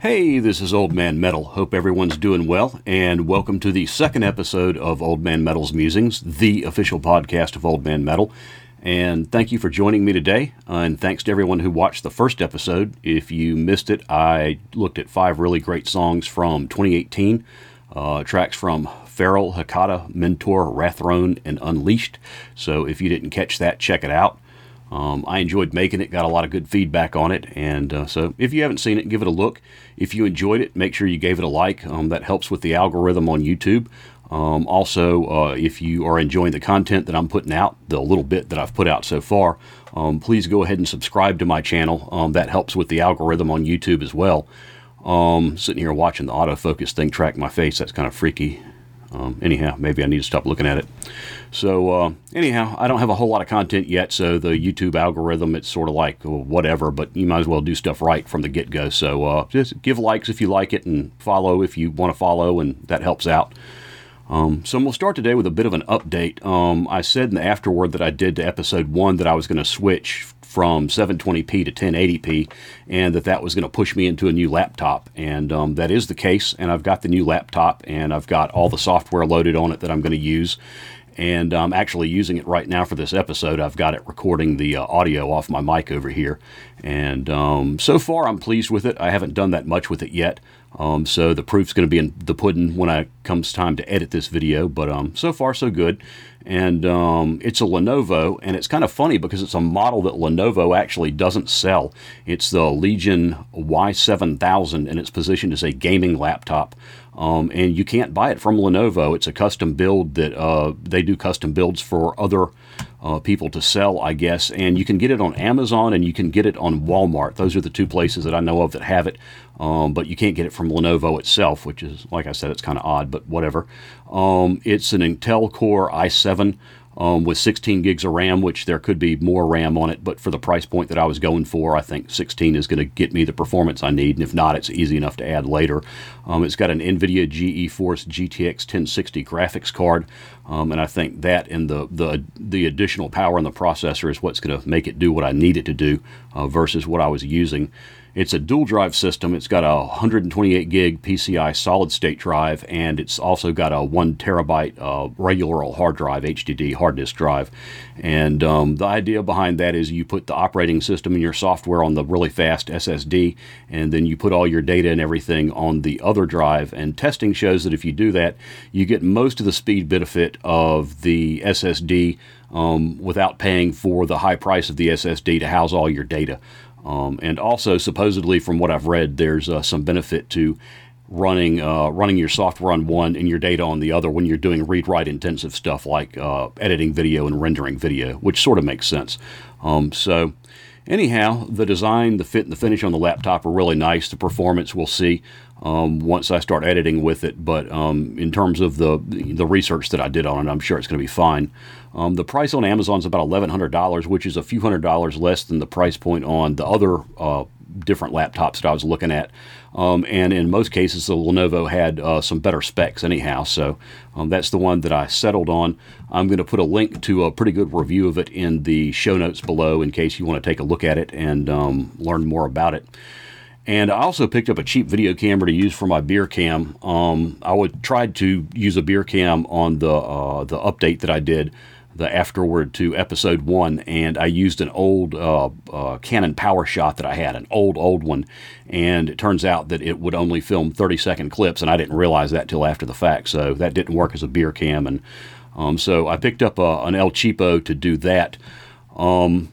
Hey, this is Old Man Metal. Hope everyone's doing well, and welcome to the second episode of Old Man Metal's Musings, the official podcast of Old Man Metal. And thank you for joining me today. And thanks to everyone who watched the first episode. If you missed it, I looked at five really great songs from 2018, uh, tracks from Feral, Hakata, Mentor, Wrathrone, and Unleashed. So if you didn't catch that, check it out. Um, I enjoyed making it, got a lot of good feedback on it, and uh, so if you haven't seen it, give it a look. If you enjoyed it, make sure you gave it a like. Um, that helps with the algorithm on YouTube. Um, also, uh, if you are enjoying the content that I'm putting out, the little bit that I've put out so far, um, please go ahead and subscribe to my channel. Um, that helps with the algorithm on YouTube as well. Um, sitting here watching the autofocus thing track my face, that's kind of freaky. Um, anyhow, maybe I need to stop looking at it. So, uh, anyhow, I don't have a whole lot of content yet, so the YouTube algorithm, it's sort of like whatever, but you might as well do stuff right from the get go. So, uh, just give likes if you like it and follow if you want to follow, and that helps out. Um, so we'll start today with a bit of an update. Um, I said in the afterword that I did to episode one that I was going to switch from 720p to 1080p, and that that was going to push me into a new laptop, and um, that is the case. And I've got the new laptop, and I've got all the software loaded on it that I'm going to use, and I'm actually using it right now for this episode. I've got it recording the uh, audio off my mic over here, and um, so far I'm pleased with it. I haven't done that much with it yet, um, so the proof's going to be in the pudding when it comes time to edit this video. But um, so far so good and um, it's a Lenovo, and it's kind of funny because it's a model that Lenovo actually doesn't sell. It's the Legion Y7000, and it's positioned as a gaming laptop. Um, and you can't buy it from Lenovo. It's a custom build that uh, they do custom builds for other uh, people to sell, I guess. And you can get it on Amazon and you can get it on Walmart. Those are the two places that I know of that have it. Um, but you can't get it from Lenovo itself, which is, like I said, it's kind of odd, but whatever. Um, it's an Intel Core i7 um, with 16 gigs of RAM, which there could be more RAM on it, but for the price point that I was going for, I think 16 is going to get me the performance I need, and if not, it's easy enough to add later. Um, it's got an NVIDIA GeForce GTX 1060 graphics card, um, and I think that and the, the the additional power in the processor is what's going to make it do what I need it to do uh, versus what I was using. It's a dual drive system. It's got a 128 gig PCI solid state drive, and it's also got a one terabyte uh, regular old hard drive, HDD hard disk drive. And um, the idea behind that is you put the operating system and your software on the really fast SSD, and then you put all your data and everything on the other drive. And testing shows that if you do that, you get most of the speed benefit of the SSD um, without paying for the high price of the SSD to house all your data. Um, and also, supposedly, from what I've read, there's uh, some benefit to running uh, running your software on one and your data on the other when you're doing read write intensive stuff like uh, editing video and rendering video, which sort of makes sense. Um, so, anyhow, the design, the fit, and the finish on the laptop are really nice. The performance we'll see um, once I start editing with it, but um, in terms of the the research that I did on it, I'm sure it's going to be fine. Um, the price on Amazon is about $1,100, which is a few hundred dollars less than the price point on the other uh, different laptops that I was looking at. Um, and in most cases, the Lenovo had uh, some better specs, anyhow. So um, that's the one that I settled on. I'm going to put a link to a pretty good review of it in the show notes below in case you want to take a look at it and um, learn more about it. And I also picked up a cheap video camera to use for my beer cam. Um, I would tried to use a beer cam on the uh, the update that I did the afterward to episode one, and I used an old uh, uh, Canon PowerShot that I had, an old, old one, and it turns out that it would only film 30 second clips, and I didn't realize that till after the fact, so that didn't work as a beer cam, and um, so I picked up a, uh, an El Cheapo to do that. Um,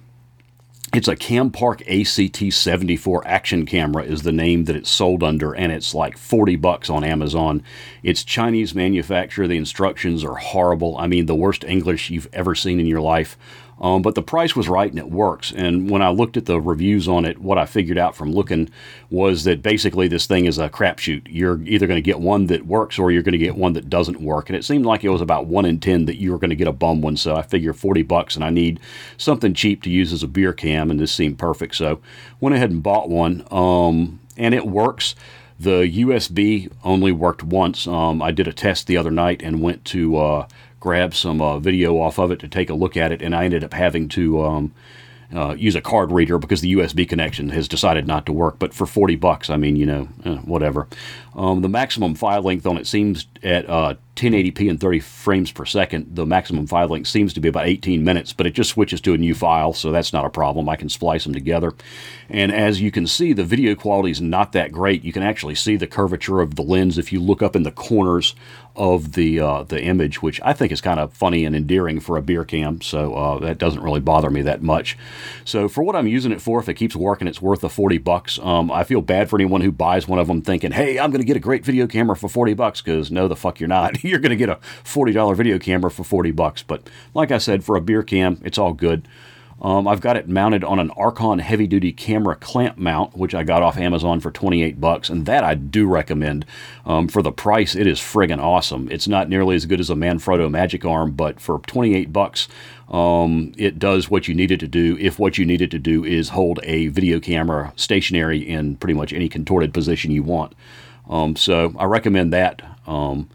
it's a Campark ACT74 action camera is the name that it's sold under and it's like 40 bucks on Amazon. It's Chinese manufacturer. The instructions are horrible. I mean the worst English you've ever seen in your life. Um, but the price was right and it works. And when I looked at the reviews on it, what I figured out from looking was that basically this thing is a crapshoot. You're either going to get one that works or you're going to get one that doesn't work. And it seemed like it was about one in 10 that you were going to get a bum one. So I figure 40 bucks and I need something cheap to use as a beer cam. And this seemed perfect. So went ahead and bought one. Um, and it works. The USB only worked once. Um, I did a test the other night and went to. Uh, grab some uh, video off of it to take a look at it, and I ended up having to um, uh, use a card reader because the USB connection has decided not to work. But for 40 bucks, I mean, you know, eh, whatever. Um, the maximum file length on it seems at uh, 1080p and 30 frames per second. The maximum file length seems to be about 18 minutes, but it just switches to a new file, so that's not a problem. I can splice them together. And as you can see, the video quality is not that great. You can actually see the curvature of the lens if you look up in the corners of the uh, the image, which I think is kind of funny and endearing for a beer cam. So uh, that doesn't really bother me that much. So for what I'm using it for, if it keeps working, it's worth the 40 bucks. Um, I feel bad for anyone who buys one of them thinking, "Hey, I'm going to get a great video camera for 40 bucks," because no, the fuck you're not. you're going to get a $40 video camera for 40 bucks. But like I said, for a beer cam, it's all good. Um, I've got it mounted on an Archon heavy duty camera clamp mount, which I got off Amazon for 28 bucks, and that I do recommend. Um, for the price, it is friggin' awesome. It's not nearly as good as a Manfrotto Magic Arm, but for 28 bucks, um, it does what you need it to do. If what you need it to do is hold a video camera stationary in pretty much any contorted position you want. Um, so I recommend that. Um,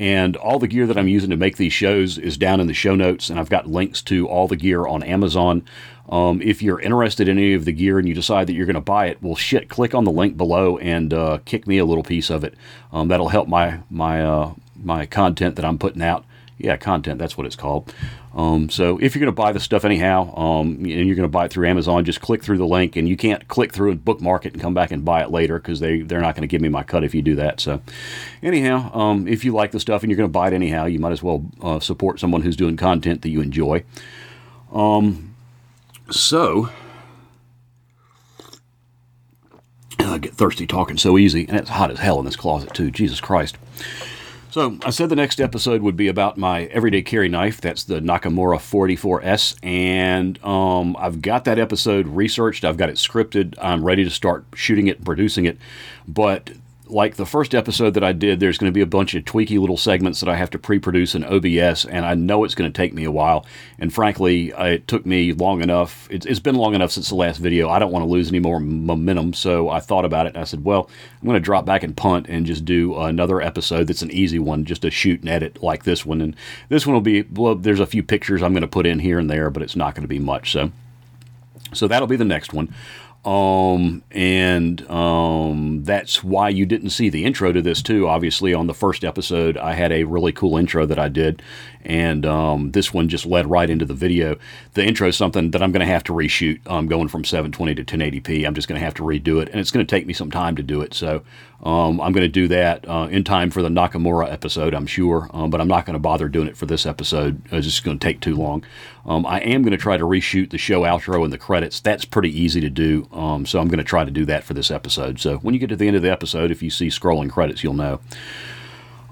and all the gear that I'm using to make these shows is down in the show notes, and I've got links to all the gear on Amazon. Um, if you're interested in any of the gear and you decide that you're going to buy it, well, shit, click on the link below and uh, kick me a little piece of it. Um, that'll help my my uh, my content that I'm putting out. Yeah, content. That's what it's called. Um, so if you're going to buy the stuff anyhow, um, and you're going to buy it through Amazon, just click through the link, and you can't click through and bookmark it and come back and buy it later because they they're not going to give me my cut if you do that. So anyhow, um, if you like the stuff and you're going to buy it anyhow, you might as well uh, support someone who's doing content that you enjoy. Um, so. I get thirsty talking so easy, and it's hot as hell in this closet too. Jesus Christ. So I said the next episode would be about my everyday carry knife. That's the Nakamura 44S, and um, I've got that episode researched. I've got it scripted. I'm ready to start shooting it producing it. But like the first episode that I did, there's going to be a bunch of tweaky little segments that I have to pre-produce in OBS, and I know it's going to take me a while. And frankly, uh, it took me long enough. It's, it's been long enough since the last video. I don't want to lose any more momentum, so I thought about it. I said, well, I'm going to drop back and punt and just do another episode that's an easy one, just to shoot and edit like this one. And this one will be well. There's a few pictures I'm going to put in here and there, but it's not going to be much. So, so that'll be the next one. Um, and um, that's why you didn't see the intro to this too. Obviously, on the first episode, I had a really cool intro that I did, and um, this one just led right into the video. The intro is something that I'm going to have to reshoot. I'm going from 720 to 1080p. I'm just going to have to redo it, and it's going to take me some time to do it. So um, I'm going to do that uh, in time for the Nakamura episode, I'm sure, um, but I'm not going to bother doing it for this episode. It's just going to take too long. Um, I am going to try to reshoot the show outro and the credits. That's pretty easy to do, um, so I'm going to try to do that for this episode. So when you get to the end of the episode, if you see scrolling credits, you'll know.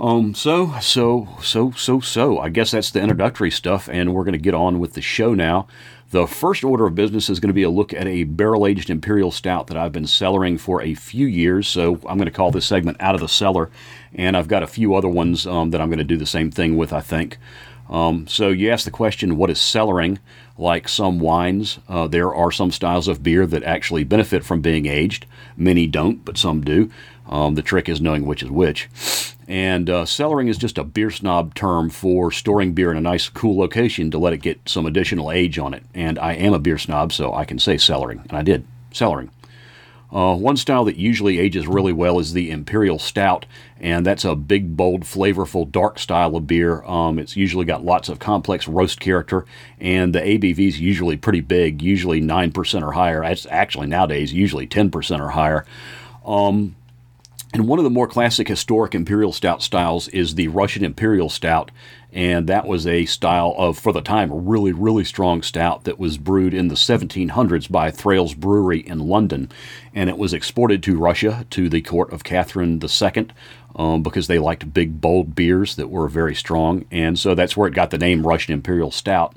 Um, so, so, so, so, so, I guess that's the introductory stuff, and we're going to get on with the show now. The first order of business is going to be a look at a barrel aged imperial stout that I've been cellaring for a few years. So I'm going to call this segment Out of the Cellar. And I've got a few other ones um, that I'm going to do the same thing with, I think. Um, so you ask the question, what is cellaring? Like some wines, uh, there are some styles of beer that actually benefit from being aged. Many don't, but some do. Um, the trick is knowing which is which. And uh, cellaring is just a beer snob term for storing beer in a nice, cool location to let it get some additional age on it. And I am a beer snob, so I can say cellaring, and I did cellaring. Uh, one style that usually ages really well is the Imperial Stout, and that's a big, bold, flavorful, dark style of beer. Um, it's usually got lots of complex roast character, and the ABV is usually pretty big, usually 9% or higher. It's actually nowadays usually 10% or higher. Um, and one of the more classic historic imperial stout styles is the Russian imperial stout, and that was a style of, for the time, a really, really strong stout that was brewed in the 1700s by Thrale's Brewery in London, and it was exported to Russia to the court of Catherine II um, because they liked big, bold beers that were very strong, and so that's where it got the name Russian Imperial Stout.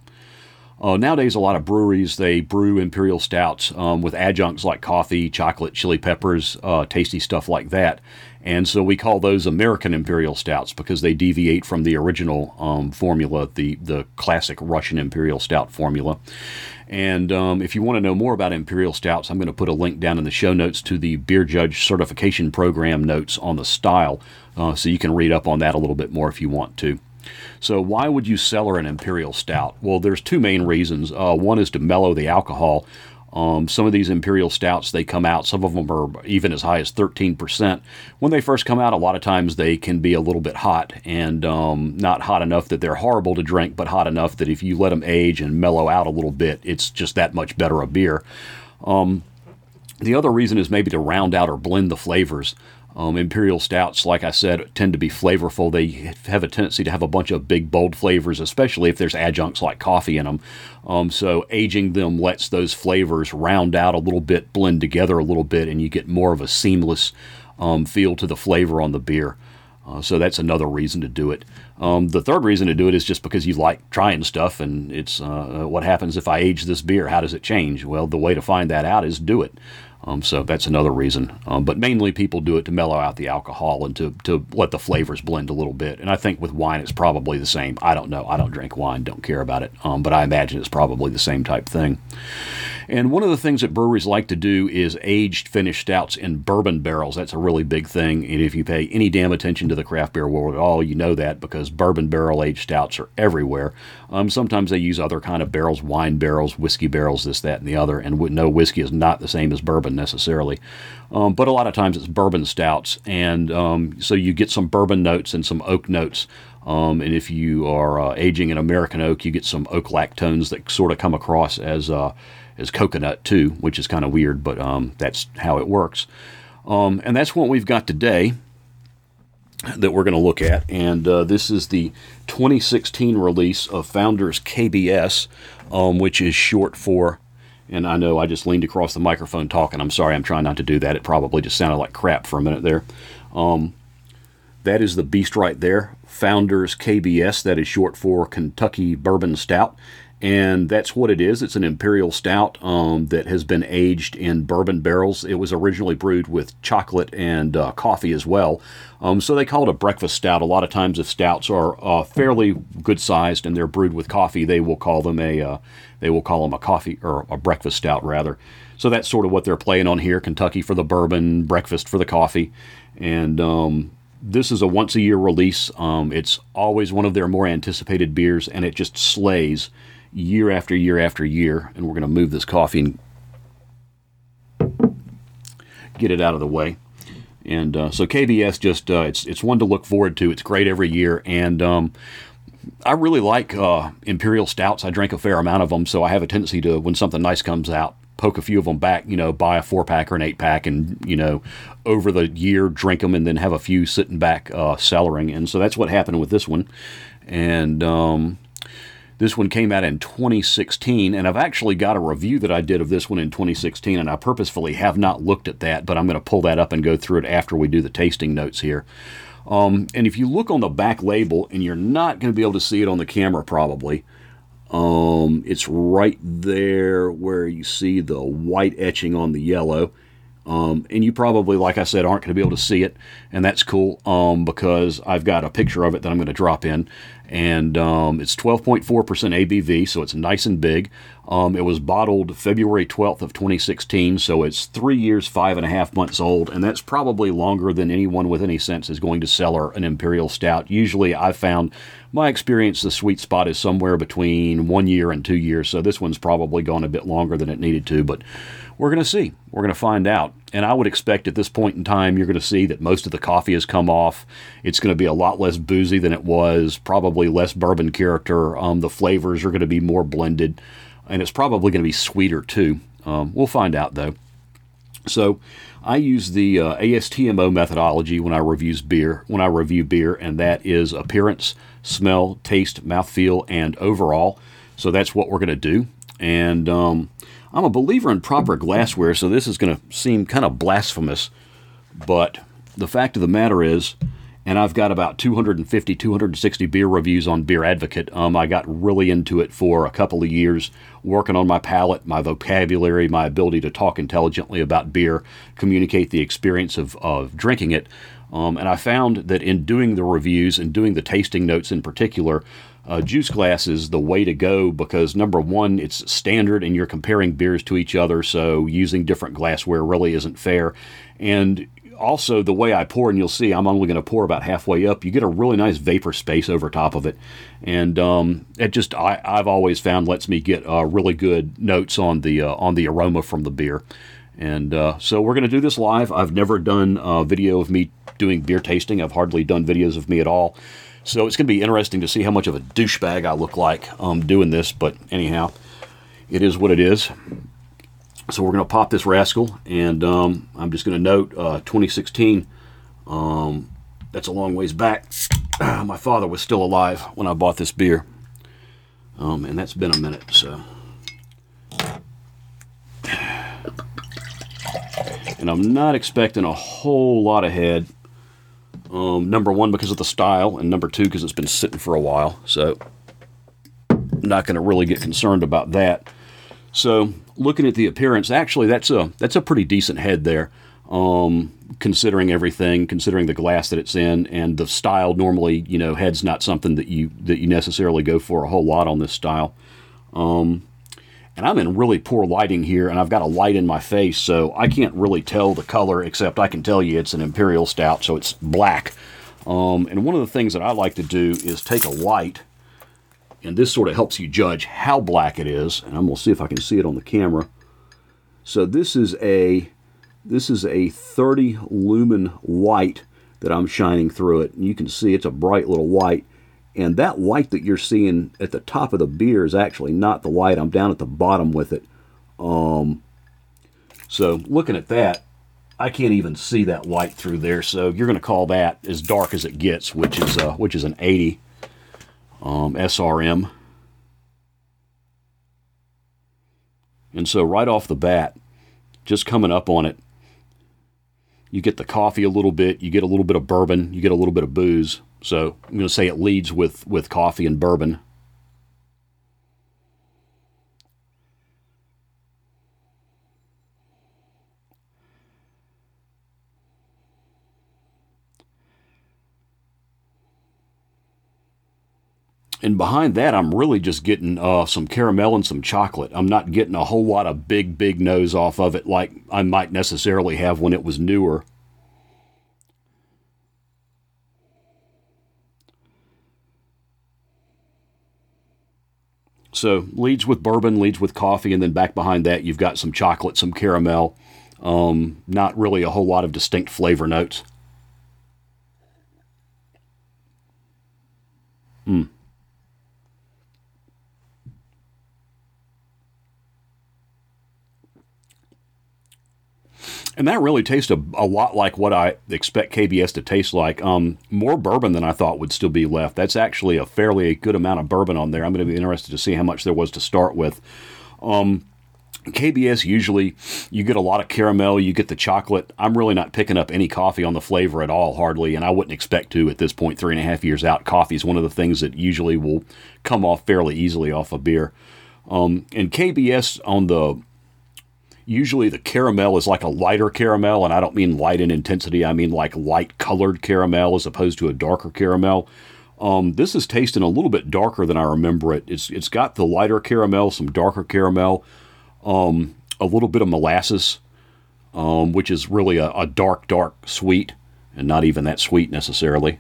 Uh, nowadays, a lot of breweries they brew imperial stouts um, with adjuncts like coffee, chocolate, chili peppers, uh, tasty stuff like that. And so we call those American imperial stouts because they deviate from the original um, formula, the the classic Russian imperial stout formula. And um, if you want to know more about imperial stouts, I'm going to put a link down in the show notes to the Beer Judge Certification Program notes on the style, uh, so you can read up on that a little bit more if you want to. So, why would you cellar an imperial stout? Well, there's two main reasons. Uh, one is to mellow the alcohol. Um, some of these imperial stouts, they come out, some of them are even as high as 13%. When they first come out, a lot of times they can be a little bit hot and um, not hot enough that they're horrible to drink, but hot enough that if you let them age and mellow out a little bit, it's just that much better a beer. Um, the other reason is maybe to round out or blend the flavors. Um, imperial stouts, like I said, tend to be flavorful. They have a tendency to have a bunch of big, bold flavors, especially if there's adjuncts like coffee in them. Um, so aging them lets those flavors round out a little bit, blend together a little bit, and you get more of a seamless um, feel to the flavor on the beer. Uh, so that's another reason to do it. Um, the third reason to do it is just because you like trying stuff, and it's uh, what happens if I age this beer? How does it change? Well, the way to find that out is do it. Um, so that's another reason. Um, but mainly people do it to mellow out the alcohol and to, to let the flavors blend a little bit. And I think with wine, it's probably the same. I don't know. I don't drink wine, don't care about it. Um, but I imagine it's probably the same type thing. And one of the things that breweries like to do is aged finished stouts in bourbon barrels. That's a really big thing. And if you pay any damn attention to the craft beer world at all, you know that because bourbon barrel aged stouts are everywhere. Um, sometimes they use other kind of barrels, wine barrels, whiskey barrels, this, that, and the other. And no, whiskey is not the same as bourbon necessarily. Um, but a lot of times it's bourbon stouts. And um, so you get some bourbon notes and some oak notes. Um, and if you are uh, aging an American oak, you get some oak lactones that sort of come across as uh, as coconut too, which is kind of weird, but um, that's how it works. Um, and that's what we've got today that we're going to look at. And uh, this is the 2016 release of Founders KBS, um, which is short for. And I know I just leaned across the microphone talking. I'm sorry, I'm trying not to do that. It probably just sounded like crap for a minute there. Um, that is the beast right there. Founders KBS, that is short for Kentucky Bourbon Stout and that's what it is. It's an imperial stout um, that has been aged in bourbon barrels. It was originally brewed with chocolate and uh, coffee as well. Um, so they call it a breakfast stout. A lot of times, if stouts are uh, fairly good sized and they're brewed with coffee, they will call them a uh, they will call them a coffee or a breakfast stout rather. So that's sort of what they're playing on here: Kentucky for the bourbon, breakfast for the coffee, and um, this is a once a year release. Um, it's always one of their more anticipated beers, and it just slays year after year after year. And we're going to move this coffee and get it out of the way. And uh, so KBS just uh, it's it's one to look forward to. It's great every year, and um, I really like uh, imperial stouts. I drink a fair amount of them, so I have a tendency to when something nice comes out, poke a few of them back. You know, buy a four pack or an eight pack, and you know, over the year drink them, and then have a few sitting back uh, cellaring. And so that's what happened with this one. And um, this one came out in 2016, and I've actually got a review that I did of this one in 2016, and I purposefully have not looked at that, but I'm going to pull that up and go through it after we do the tasting notes here. Um, and if you look on the back label, and you're not going to be able to see it on the camera probably, um, it's right there where you see the white etching on the yellow. Um, and you probably, like I said, aren't going to be able to see it, and that's cool um, because I've got a picture of it that I'm going to drop in, and um, it's 12.4% ABV, so it's nice and big. Um, it was bottled February 12th of 2016, so it's three years, five and a half months old, and that's probably longer than anyone with any sense is going to cellar an imperial stout. Usually, I've found my experience the sweet spot is somewhere between one year and two years, so this one's probably gone a bit longer than it needed to, but we're going to see. We're going to find out. And I would expect at this point in time, you're going to see that most of the coffee has come off. It's going to be a lot less boozy than it was, probably less bourbon character. Um, the flavors are going to be more blended, and it's probably going to be sweeter too. Um, we'll find out though. So, I use the uh, ASTMO methodology when I reviews beer. When I review beer, and that is appearance, smell, taste, mouthfeel, and overall. So that's what we're going to do. And um, I'm a believer in proper glassware, so this is going to seem kind of blasphemous, but the fact of the matter is, and I've got about 250, 260 beer reviews on Beer Advocate. Um, I got really into it for a couple of years, working on my palate, my vocabulary, my ability to talk intelligently about beer, communicate the experience of, of drinking it. Um, and I found that in doing the reviews and doing the tasting notes in particular, uh, juice glass is the way to go because number one, it's standard and you're comparing beers to each other, so using different glassware really isn't fair. And also, the way I pour, and you'll see I'm only going to pour about halfway up, you get a really nice vapor space over top of it. And um, it just, I, have always found lets me get uh, really good notes on the, uh, on the aroma from the beer. And uh, so we're going to do this live. I've never done a video of me doing beer tasting. I've hardly done videos of me at all. So it's going to be interesting to see how much of a douchebag I look like um, doing this. But anyhow, it is what it is. So we're going to pop this rascal, and um, I'm just going to note uh, 2016. Um, that's a long ways back. my father was still alive when I bought this beer, um, and that's been a minute. So, and I'm not expecting a whole lot of head. Um, number one because of the style, and number two because it's been sitting for a while. So, I'm not going to really get concerned about that. So looking at the appearance, actually that's a that's a pretty decent head there. Um, considering everything, considering the glass that it's in, and the style. Normally, you know, head's not something that you that you necessarily go for a whole lot on this style. Um, and I'm in really poor lighting here, and I've got a light in my face, so I can't really tell the color. Except I can tell you it's an imperial stout, so it's black. Um, and one of the things that I like to do is take a light and this sort of helps you judge how black it is. And I'm going to see if I can see it on the camera. So this is a this is a 30 lumen white that I'm shining through it. And you can see it's a bright little white. And that white that you're seeing at the top of the beer is actually not the white. I'm down at the bottom with it. Um, so looking at that, I can't even see that white through there. So you're going to call that as dark as it gets, which is uh, which is an 80 um, SRM. And so right off the bat, just coming up on it, you get the coffee a little bit, you get a little bit of bourbon, you get a little bit of booze. So I'm going to say it leads with, with coffee and bourbon. And behind that, I'm really just getting uh, some caramel and some chocolate. I'm not getting a whole lot of big, big nose off of it like I might necessarily have when it was newer. So leads with bourbon, leads with coffee, and then back behind that, you've got some chocolate, some caramel. Um, not really a whole lot of distinct flavor notes. Hmm. And that really tastes a, a, lot like what I expect KBS to taste like. Um, more bourbon than I thought would still be left. That's actually a fairly good amount of bourbon on there. I'm going to be interested to see how much there was to start with. Um, KBS usually you get a lot of caramel, you get the chocolate. I'm really not picking up any coffee on the flavor at all, hardly, and I wouldn't expect to at this point, three and a half years out. Coffee is one of the things that usually will come off fairly easily off a beer. Um, and KBS on the usually the caramel is like a lighter caramel, and I don't mean light in intensity, I mean like light colored caramel as opposed to a darker caramel. Um, this is tasting a little bit darker than I remember it. It's it's got the lighter caramel, some darker caramel, um, a little bit of molasses, um, which is really a, a dark, dark sweet, and not even that sweet necessarily.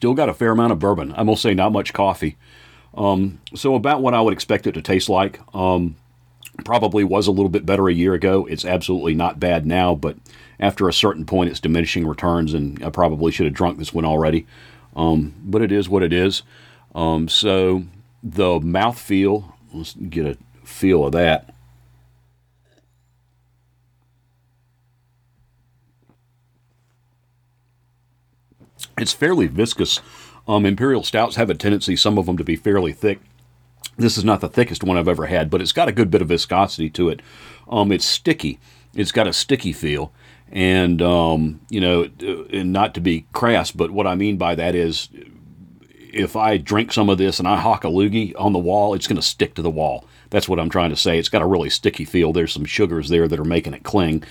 Still got a fair amount of bourbon. I will say not much coffee. Um, so about what I would expect it to taste like. Um, probably was a little bit better a year ago. It's absolutely not bad now, but after a certain point, it's diminishing returns, and I probably should have drunk this one already. Um, but it is what it is. Um, so the mouth feel, let's get a feel of that. It's fairly viscous. Um, Imperial stouts have a tendency, some of them, to be fairly thick. This is not the thickest one I've ever had, but it's got a good bit of viscosity to it. Um, it's sticky. It's got a sticky feel, and um, you know, and not to be crass, but what I mean by that is, if I drink some of this and I hawk a loogie on the wall, it's going to stick to the wall. That's what I'm trying to say. It's got a really sticky feel. There's some sugars there that are making it cling.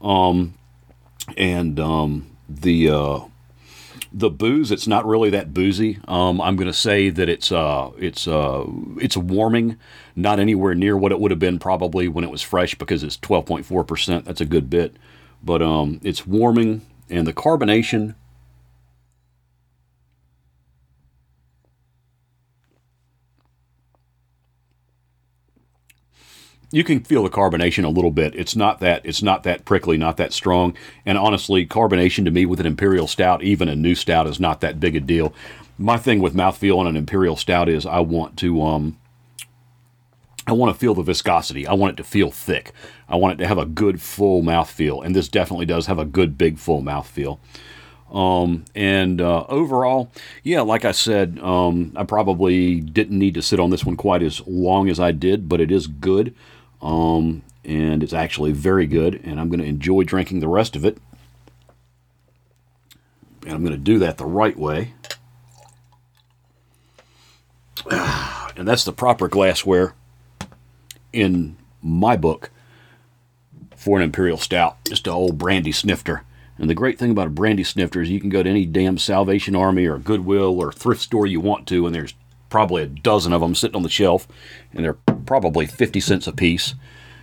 Um, and um, the uh, the booze, it's not really that boozy. Um, I'm going to say that it's uh, it's uh, it's warming, not anywhere near what it would have been probably when it was fresh because it's 12.4 percent. That's a good bit, but um, it's warming and the carbonation. You can feel the carbonation a little bit. It's not that it's not that prickly, not that strong. And honestly, carbonation to me with an imperial stout, even a new stout, is not that big a deal. My thing with mouthfeel on an imperial stout is I want to um, I want to feel the viscosity. I want it to feel thick. I want it to have a good full mouthfeel, and this definitely does have a good big full mouthfeel. Um, and uh, overall, yeah, like I said, um, I probably didn't need to sit on this one quite as long as I did, but it is good. Um, and it's actually very good, and I'm going to enjoy drinking the rest of it. And I'm going to do that the right way. And that's the proper glassware in my book for an imperial stout, just an old brandy snifter. And the great thing about a brandy snifter is you can go to any damn Salvation Army or Goodwill or thrift store you want to, and there's probably a dozen of them sitting on the shelf, and they're probably 50 cents a piece.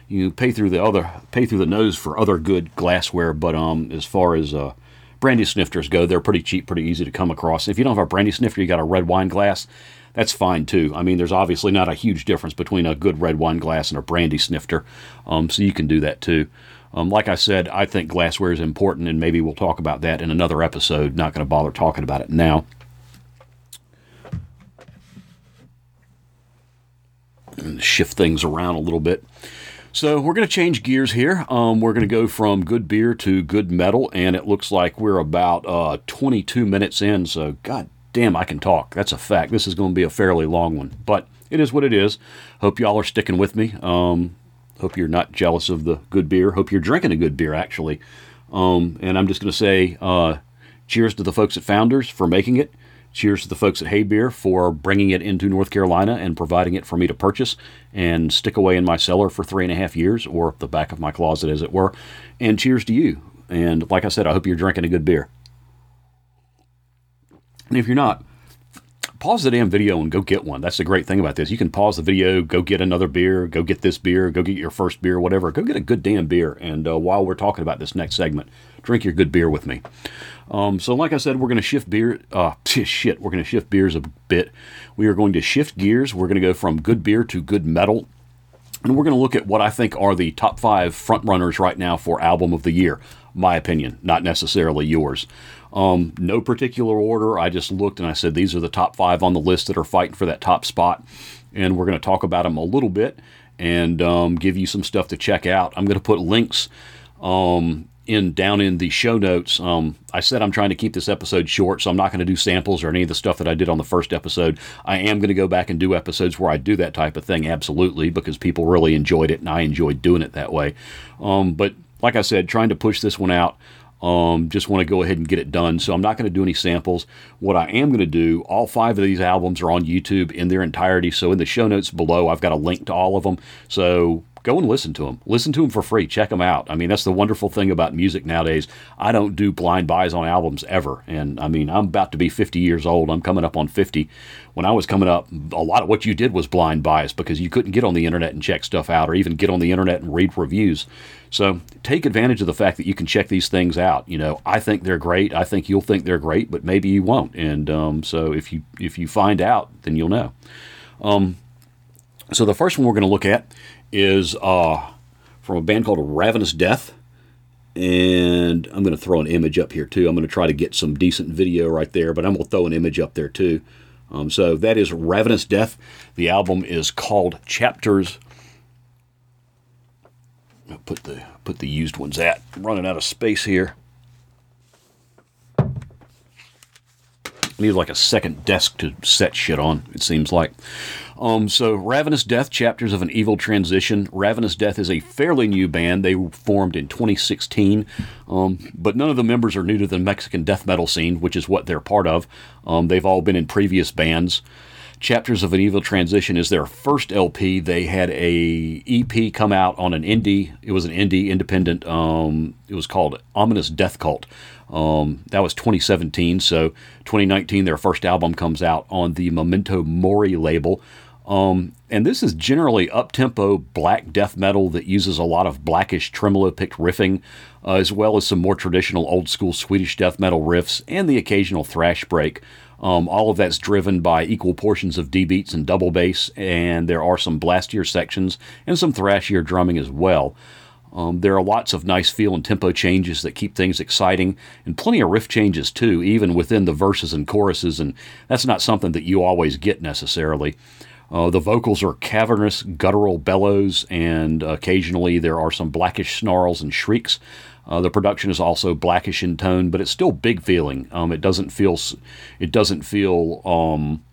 You pay through the other pay through the nose for other good glassware, but um, as far as uh, brandy snifters go, they're pretty cheap, pretty easy to come across. If you don't have a brandy snifter, you got a red wine glass. That's fine too. I mean, there's obviously not a huge difference between a good red wine glass and a brandy snifter, um, so you can do that too. Um, like I said, I think glassware is important, and maybe we'll talk about that in another episode. Not going to bother talking about it now. And shift things around a little bit. So we're going to change gears here. Um, we're going to go from good beer to good metal, and it looks like we're about uh, 22 minutes in. So, god damn, I can talk. That's a fact. This is going to be a fairly long one, but it is what it is. Hope y'all are sticking with me. Um, hope you're not jealous of the good beer. Hope you're drinking a good beer, actually. Um, and I'm just going to say uh, cheers to the folks at Founders for making it. Cheers to the folks at Hey Beer for bringing it into North Carolina and providing it for me to purchase and stick away in my cellar for three and a half years, or the back of my closet, as it were. And cheers to you. And like I said, I hope you're drinking a good beer. And if you're not, pause the damn video and go get one. That's the great thing about this. You can pause the video, go get another beer, go get this beer, go get your first beer, whatever. Go get a good damn beer. And uh, while we're talking about this next segment, drink your good beer with me. Um, so, like I said, we're going to shift beer. Uh, shit, we're going to shift beers a bit. We are going to shift gears. We're going to go from good beer to good metal. And we're going to look at what I think are the top five front runners right now for album of the year. My opinion, not necessarily yours. Um, no particular order. I just looked and I said these are the top five on the list that are fighting for that top spot. And we're going to talk about them a little bit and um, give you some stuff to check out. I'm going to put links um, in down in the show notes. Um, I said I'm trying to keep this episode short, so I'm not going to do samples or any of the stuff that I did on the first episode. I am going to go back and do episodes where I do that type of thing, absolutely, because people really enjoyed it and I enjoyed doing it that way. Um, but like I said, trying to push this one out. Um, just want to go ahead and get it done. So I'm not going to do any samples. What I am going to do, all five of these albums are on YouTube in their entirety. So in the show notes below, I've got a link to all of them. So go and listen to them. Listen to them for free. Check them out. I mean, that's the wonderful thing about music nowadays. I don't do blind buys on albums ever. And I mean, I'm about to be 50 years old. I'm coming up on 50. When I was coming up, a lot of what you did was blind buys because you couldn't get on the internet and check stuff out or even get on the internet and read reviews. So take advantage of the fact that you can check these things out. You know, I think they're great. I think you'll think they're great, but maybe you won't. And um, so if you if you find out, then you'll know. Um, so the first one we're going to look at is uh, from a band called Ravenous Death. And I'm going to throw an image up here too. I'm going to try to get some decent video right there, but I'm going to throw an image up there too. Um, so that is Ravenous Death. The album is called Chapters. I'll put the put the used ones at. I'm running out of space here. I need like a second desk to set shit on. It seems like. Um, so, Ravenous Death, Chapters of an Evil Transition. Ravenous Death is a fairly new band. They formed in 2016, um, but none of the members are new to the Mexican death metal scene, which is what they're part of. Um, they've all been in previous bands. Chapters of an Evil Transition is their first LP. They had a EP come out on an indie. It was an indie independent. Um, it was called Ominous Death Cult. Um, that was 2017. So 2019, their first album comes out on the Memento Mori label. Um, and this is generally up tempo black death metal that uses a lot of blackish tremolo picked riffing, uh, as well as some more traditional old school Swedish death metal riffs and the occasional thrash break. Um, all of that's driven by equal portions of D beats and double bass, and there are some blastier sections and some thrashier drumming as well. Um, there are lots of nice feel and tempo changes that keep things exciting, and plenty of riff changes too, even within the verses and choruses, and that's not something that you always get necessarily. Uh, the vocals are cavernous, guttural bellows, and occasionally there are some blackish snarls and shrieks. Uh, the production is also blackish in tone, but it's still big feeling. Um, it doesn't feel it doesn't feel um,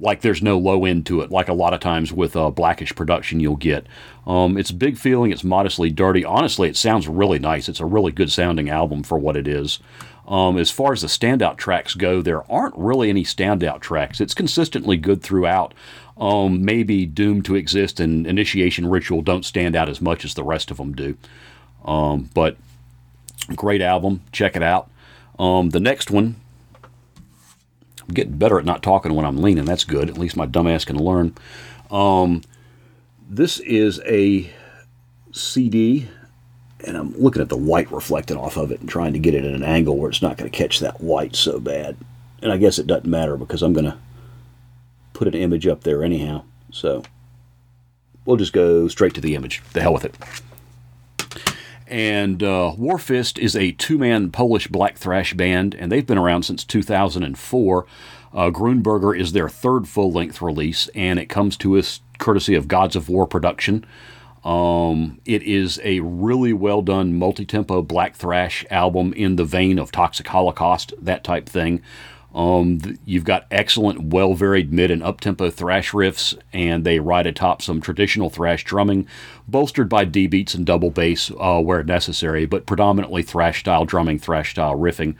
like there's no low end to it, like a lot of times with uh, blackish production you'll get. Um, it's big feeling, it's modestly dirty. Honestly, it sounds really nice. It's a really good sounding album for what it is. Um, as far as the standout tracks go, there aren't really any standout tracks. It's consistently good throughout. Um, maybe Doomed to Exist and Initiation Ritual don't stand out as much as the rest of them do. Um, but great album. Check it out. Um, the next one I'm getting better at not talking when I'm leaning. That's good. At least my dumbass can learn. Um, this is a CD, and I'm looking at the white reflecting off of it and trying to get it at an angle where it's not going to catch that white so bad. And I guess it doesn't matter because I'm going to put an image up there anyhow. So we'll just go straight to the image. The hell with it. And uh, Warfist is a two man Polish black thrash band, and they've been around since 2004. Uh, Grunberger is their third full length release, and it comes to us courtesy of Gods of War production. Um, it is a really well done multi tempo black thrash album in the vein of Toxic Holocaust, that type thing. Um, you've got excellent, well varied mid and up tempo thrash riffs, and they ride atop some traditional thrash drumming, bolstered by D beats and double bass uh, where necessary, but predominantly thrash style drumming, thrash style riffing.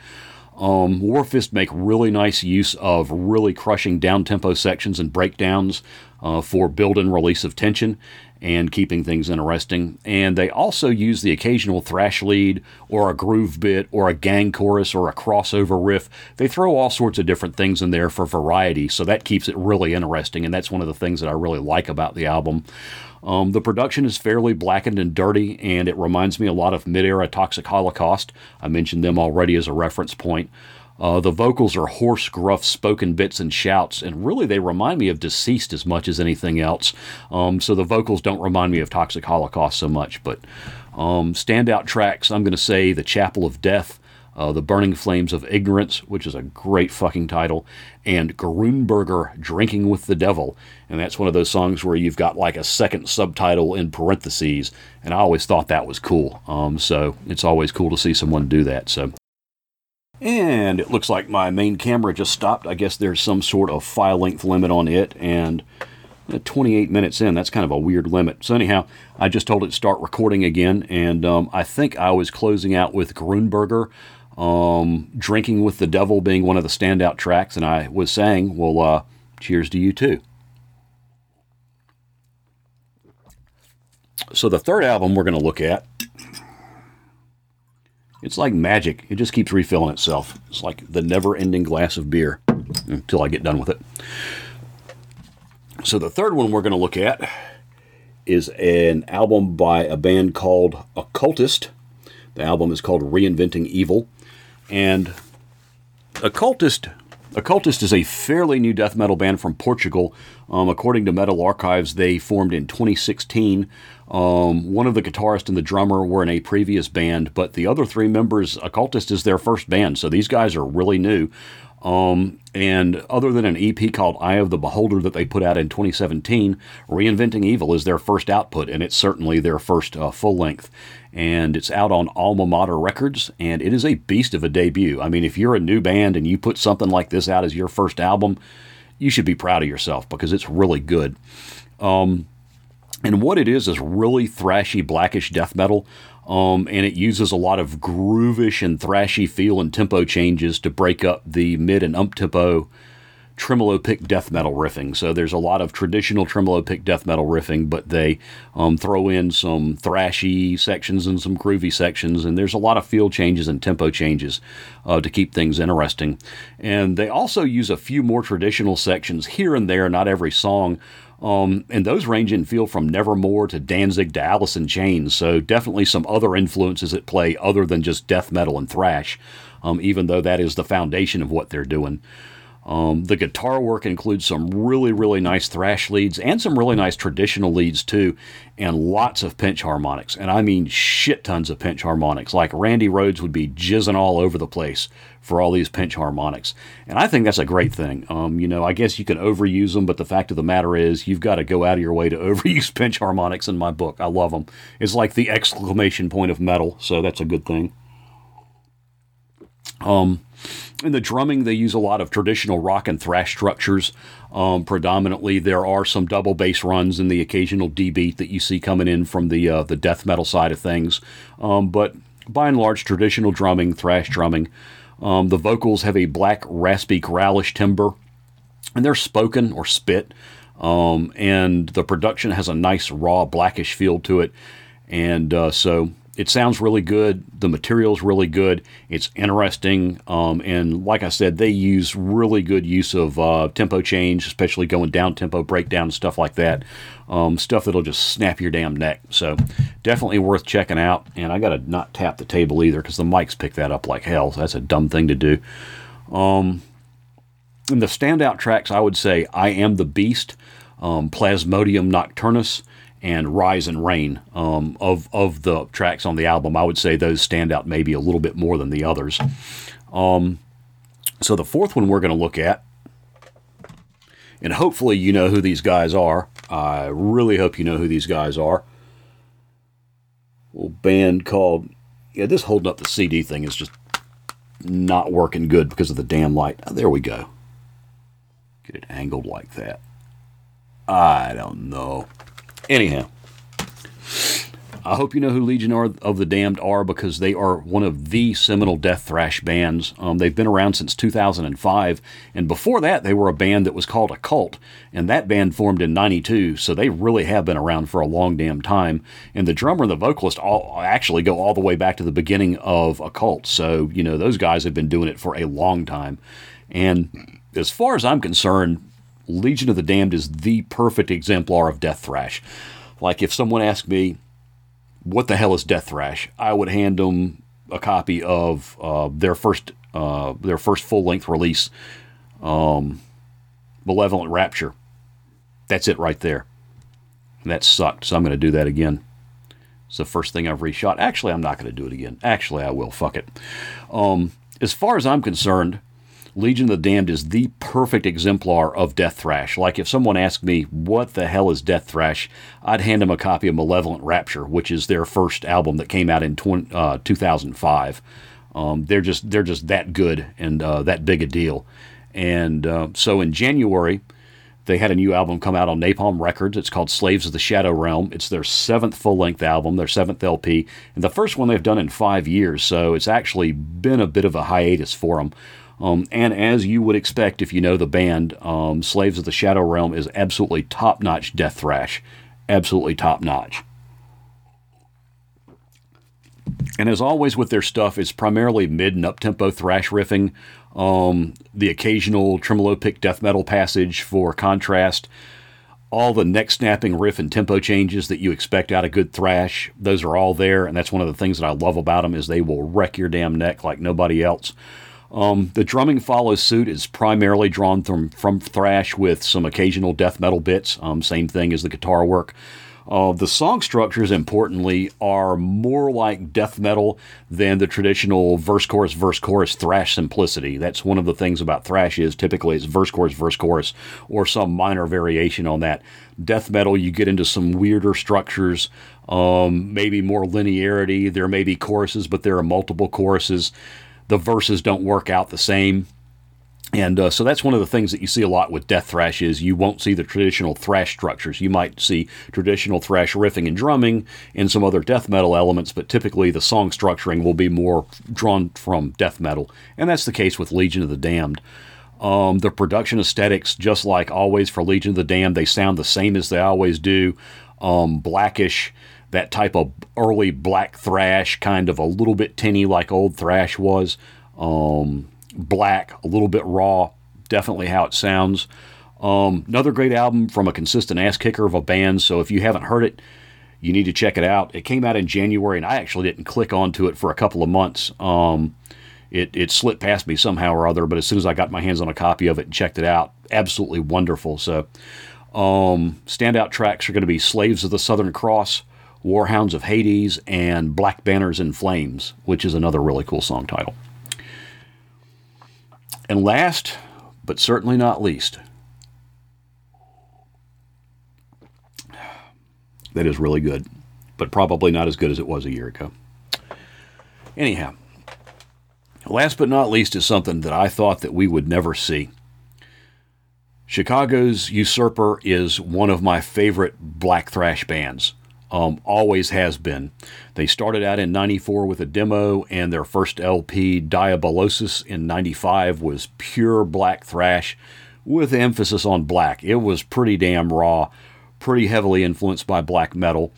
Um, Warfist make really nice use of really crushing down tempo sections and breakdowns uh, for build and release of tension, and keeping things interesting. And they also use the occasional thrash lead or a groove bit or a gang chorus or a crossover riff. They throw all sorts of different things in there for variety, so that keeps it really interesting. And that's one of the things that I really like about the album. Um, the production is fairly blackened and dirty, and it reminds me a lot of mid era Toxic Holocaust. I mentioned them already as a reference point. Uh, the vocals are hoarse, gruff, spoken bits and shouts, and really they remind me of Deceased as much as anything else. Um, so the vocals don't remind me of Toxic Holocaust so much, but um, standout tracks, I'm going to say The Chapel of Death, uh, The Burning Flames of Ignorance, which is a great fucking title, and Grunberger Drinking with the Devil. And that's one of those songs where you've got like a second subtitle in parentheses, and I always thought that was cool. Um, so it's always cool to see someone do that. So and it looks like my main camera just stopped. I guess there's some sort of file length limit on it, and 28 minutes in, that's kind of a weird limit. So, anyhow, I just told it to start recording again, and um, I think I was closing out with Grunberger, um, Drinking with the Devil being one of the standout tracks, and I was saying, well, uh, cheers to you too. So, the third album we're going to look at it's like magic. It just keeps refilling itself. It's like the never ending glass of beer until I get done with it. So, the third one we're going to look at is an album by a band called Okkultist. The album is called Reinventing Evil. And Okkultist Okkultist is a fairly new death metal band from Portugal. Um, according to Metal Archives, they formed in 2016. Um, one of the guitarist and the drummer were in a previous band, but the other three members, Okkultist is their first band, so these guys are really new. Um, and other than an EP called Eye of the Beholder that they put out in 2017, Reinventing Evil is their first output, and it's certainly their first uh, full length. And it's out on Alma Mater Records, and it is a beast of a debut. I mean, if you're a new band and you put something like this out as your first album, you should be proud of yourself because it's really good. Um, and what it is is really thrashy, blackish death metal. Um, and it uses a lot of groovish and thrashy feel and tempo changes to break up the mid and up tempo tremolo pick death metal riffing. So there's a lot of traditional tremolo pick death metal riffing, but they um, throw in some thrashy sections and some groovy sections, and there's a lot of feel changes and tempo changes uh, to keep things interesting. And they also use a few more traditional sections here and there, not every song. Um, and those range in feel from Nevermore to Danzig to Alice in Chains. So definitely some other influences at play other than just death metal and thrash, um, even though that is the foundation of what they're doing. Um, the guitar work includes some really, really nice thrash leads and some really nice traditional leads too, and lots of pinch harmonics. And I mean shit tons of pinch harmonics. Like Randy Rhoads would be jizzing all over the place for all these pinch harmonics. And I think that's a great thing. Um, you know, I guess you can overuse them, but the fact of the matter is, you've got to go out of your way to overuse pinch harmonics in my book. I love them. It's like the exclamation point of metal, so that's a good thing. Um, in the drumming, they use a lot of traditional rock and thrash structures. Um, predominantly, there are some double bass runs and the occasional D beat that you see coming in from the uh, the death metal side of things. Um, but by and large, traditional drumming, thrash drumming. Um, the vocals have a black, raspy, growlish timbre, and they're spoken or spit. Um, and the production has a nice, raw, blackish feel to it. And uh, so it sounds really good. The material's really good. It's interesting. Um, and like I said, they use really good use of uh, tempo change, especially going down tempo breakdown stuff like that. Um, stuff that'll just snap your damn neck. So definitely worth checking out. And I got to not tap the table either because the mics pick that up like hell. So that's a dumb thing to do. Um, and the standout tracks, I would say I Am the Beast, um, Plasmodium Nocturnus and Rise and Rain um, of of the tracks on the album. I would say those stand out maybe a little bit more than the others. Um, so the fourth one we're going to look at, and hopefully you know who these guys are. I really hope you know who these guys are. A little band called yeah. This holding up the CD thing is just not working good because of the damn light. Oh, there we go. Get it angled like that. I don't know. Anyhow, I hope you know who Legion of the Damned are because they are one of the seminal death thrash bands. Um, they've been around since 2005, and before that, they were a band that was called Occult, and that band formed in '92. So they really have been around for a long damn time. And the drummer and the vocalist all actually go all the way back to the beginning of Occult. So you know those guys have been doing it for a long time. And as far as I'm concerned, Legion of the Damned is the perfect exemplar of death thrash. Like if someone asked me, "What the hell is death thrash?" I would hand them a copy of uh, their first uh, their first full length release, um, Malevolent Rapture. That's it right there. And that sucked, so I'm going to do that again. It's the first thing I've reshot. Actually, I'm not going to do it again. Actually, I will. Fuck it. Um, as far as I'm concerned, Legion of the Damned is the perfect exemplar of Death Thrash. Like if someone asked me, what the hell is Death Thrash, I'd hand them a copy of Malevolent Rapture, which is their first album that came out in 20, uh, 2005. Um, they're just they're just that good and uh, that big a deal. And uh, so in January, they had a new album come out on Napalm Records. It's called Slaves of the Shadow Realm. It's their seventh full length album, their seventh LP, and the first one they've done in five years. So it's actually been a bit of a hiatus for them. Um, and as you would expect if you know the band, um, Slaves of the Shadow Realm is absolutely top notch death thrash. Absolutely top notch. And as always with their stuff, it's primarily mid and up tempo thrash riffing, um, the occasional tremolo pick death metal passage for contrast, all the neck snapping riff and tempo changes that you expect out of good thrash. Those are all there, and that's one of the things that I love about them is they will wreck your damn neck like nobody else. Um, the drumming follows suit is primarily drawn from, from thrash with some occasional death metal bits. Um, same thing as the guitar work. Uh, the song structures, importantly, are more like death metal than the traditional verse chorus verse chorus thrash simplicity. That's one of the things about thrash is typically it's verse chorus verse chorus or some minor variation on that. Death metal, you get into some weirder structures, um, maybe more linearity. There may be choruses, but there are multiple choruses the verses don't work out the same. And uh, so that's one of the things that you see a lot with death thrash is you won't see the traditional thrash structures. You might see traditional thrash riffing and drumming and some other death metal elements, but typically the song structuring will be more drawn from death metal. And that's the case with Legion of the Damned. Um, the production aesthetics, just like always for Legion of the Damned, they sound the same as they always do. Um, blackish, that type of early black thrash, kind of a little bit tinny like old thrash was. Um, black, a little bit raw, definitely how it sounds. Um, another great album from a consistent ass kicker of a band. So if you haven't heard it, you need to check it out. It came out in January, and I actually didn't click onto it for a couple of months. Um, it, it slipped past me somehow or other, but as soon as I got my hands on a copy of it and checked it out, absolutely wonderful. So, um, standout tracks are going to be Slaves of the Southern Cross, Warhounds of Hades, and Black Banners in Flames, which is another really cool song title. And last, but certainly not least, that is really good, but probably not as good as it was a year ago. Anyhow, last but not least is something that I thought that we would never see. Chicago's Usurper is one of my favorite black thrash bands. Um, always has been. They started out in 94 with a demo, and their first LP, Diabolosis, in 95 was pure black thrash with emphasis on black. It was pretty damn raw, pretty heavily influenced by black metal.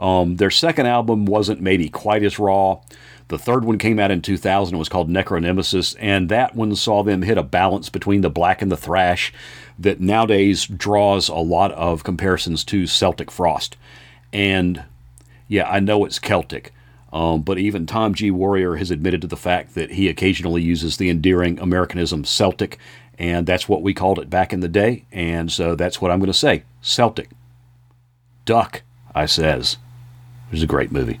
Um, their second album wasn't maybe quite as raw. The third one came out in 2000. It was called Necronemesis, and that one saw them hit a balance between the black and the thrash that nowadays draws a lot of comparisons to Celtic Frost. And yeah, I know it's Celtic, um, but even Tom G. Warrior has admitted to the fact that he occasionally uses the endearing Americanism Celtic, and that's what we called it back in the day. And so that's what I'm going to say Celtic. Duck, I says. It was a great movie.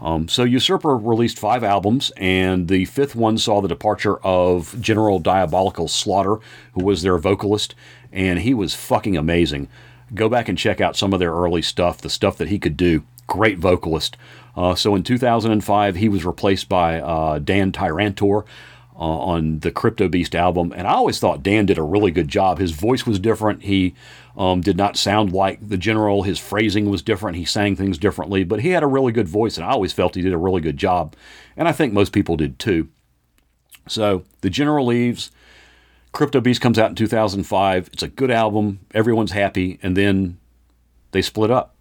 Um, so Usurper released five albums, and the fifth one saw the departure of General Diabolical Slaughter, who was their vocalist, and he was fucking amazing. Go back and check out some of their early stuff, the stuff that he could do. Great vocalist. Uh, so in 2005, he was replaced by uh, Dan Tyrantor. Uh, on the Cryptobeast album, and I always thought Dan did a really good job. His voice was different. He um, did not sound like the general. His phrasing was different. He sang things differently, but he had a really good voice, and I always felt he did a really good job. And I think most people did too. So the general leaves. Cryptobeast comes out in 2005. It's a good album. Everyone's happy. And then they split up.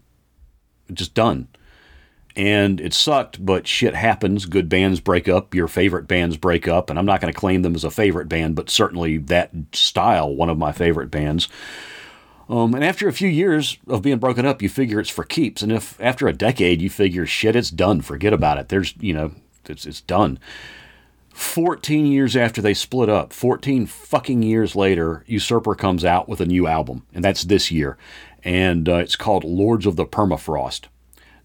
Just done. And it sucked, but shit happens. Good bands break up. Your favorite bands break up. And I'm not going to claim them as a favorite band, but certainly that style, one of my favorite bands. Um, and after a few years of being broken up, you figure it's for keeps. And if after a decade you figure shit, it's done, forget about it. There's, you know, it's, it's done. 14 years after they split up, 14 fucking years later, Usurper comes out with a new album, and that's this year. And uh, it's called Lords of the Permafrost.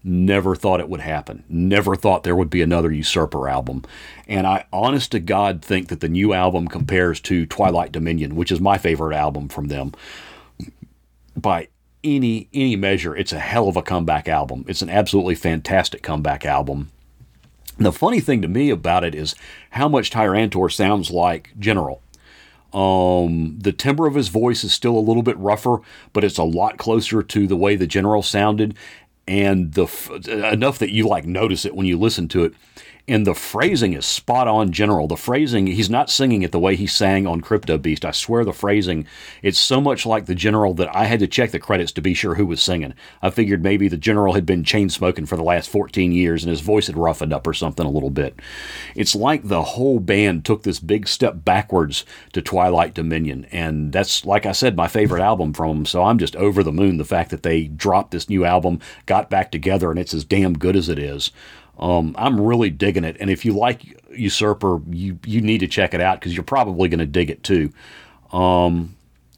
Never thought it would happen. Never thought there would be another Usurper album. And I, honest to God, think that the new album compares to Twilight Dominion, which is my favorite album from them. By any any measure, it's a hell of a comeback album. It's an absolutely fantastic comeback album. The funny thing to me about it is how much Tyrantor sounds like General. Um, the timbre of his voice is still a little bit rougher, but it's a lot closer to the way the General sounded, and the enough that you like notice it when you listen to it and the phrasing is spot on general. The phrasing he's not singing it the way he sang on Cryptobeast i swear the phrasing it's so much like the general that i had to check the credits to be sure who was singing. I figured maybe the general had been chain smoking for the last 14 years and his voice had roughened up or something a little bit. It's like the whole band took this big step backwards to twilight dominion. And that's like i said my favorite album from them so i'm just over the moon the fact that they dropped this new album got back together and it's as damn good as it is um, I'm really digging it, and if you like Usurper, you you need to check it out because you're probably going to dig it too. Um,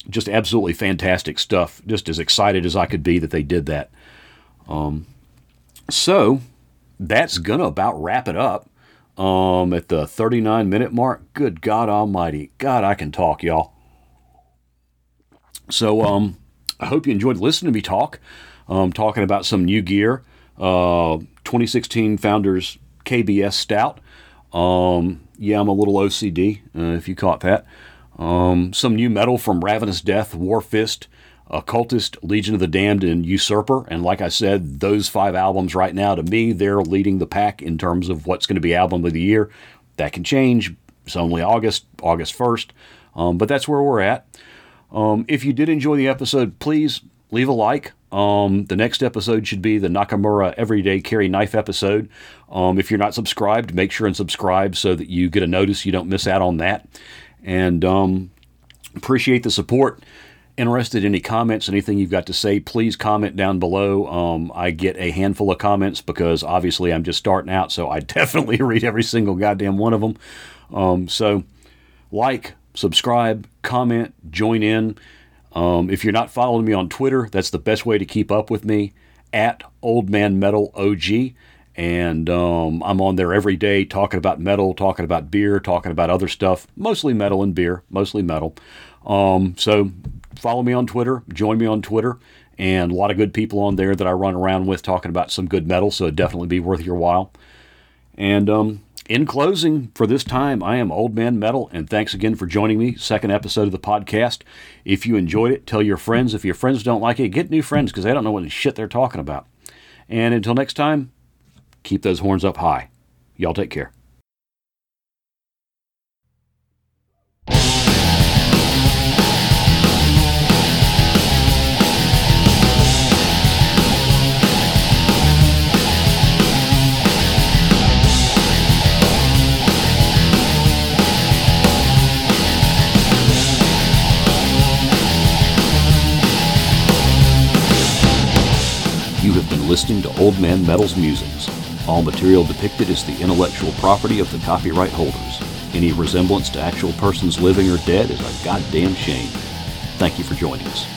just absolutely fantastic stuff. Just as excited as I could be that they did that. Um, so that's gonna about wrap it up. Um, at the 39 minute mark. Good God Almighty, God, I can talk, y'all. So um, I hope you enjoyed listening to me talk. Um, talking about some new gear. Uh, 2016 Founders KBS Stout. Um, yeah, I'm a little OCD, uh, if you caught that. Um, some new metal from Ravenous Death, Warfist, Okkultist, Legion of the Damned, and Usurper. And like I said, those five albums right now, to me, they're leading the pack in terms of what's going to be album of the year. That can change. It's only August, August 1st. Um, but that's where we're at. Um, if you did enjoy the episode, please leave a like. Um, the next episode should be the Nakamura Everyday Carry Knife episode. Um, if you're not subscribed, make sure and subscribe so that you get a notice. You don't miss out on that. And um, appreciate the support. Interested in any comments, anything you've got to say, please comment down below. Um, I get a handful of comments because obviously I'm just starting out, so I definitely read every single goddamn one of them. Um, so, like, subscribe, comment, join in. Um, if you're not following me on Twitter, that's the best way to keep up with me at Old Man Metal OG. And um, I'm on there every day talking about metal, talking about beer, talking about other stuff, mostly metal and beer, mostly metal. Um, so follow me on Twitter, join me on Twitter, and a lot of good people on there that I run around with talking about some good metal. So definitely be worth your while. And um, in closing, for this time, I am Old Man Metal, and thanks again for joining me. Second episode of the podcast. If you enjoyed it, tell your friends. If your friends don't like it, get new friends because they don't know what the shit they're talking about. And until next time, keep those horns up high. Y'all take care. Listening to Old Man Metal's musings. All material depicted is the intellectual property of the copyright holders. Any resemblance to actual persons living or dead is a goddamn shame. Thank you for joining us.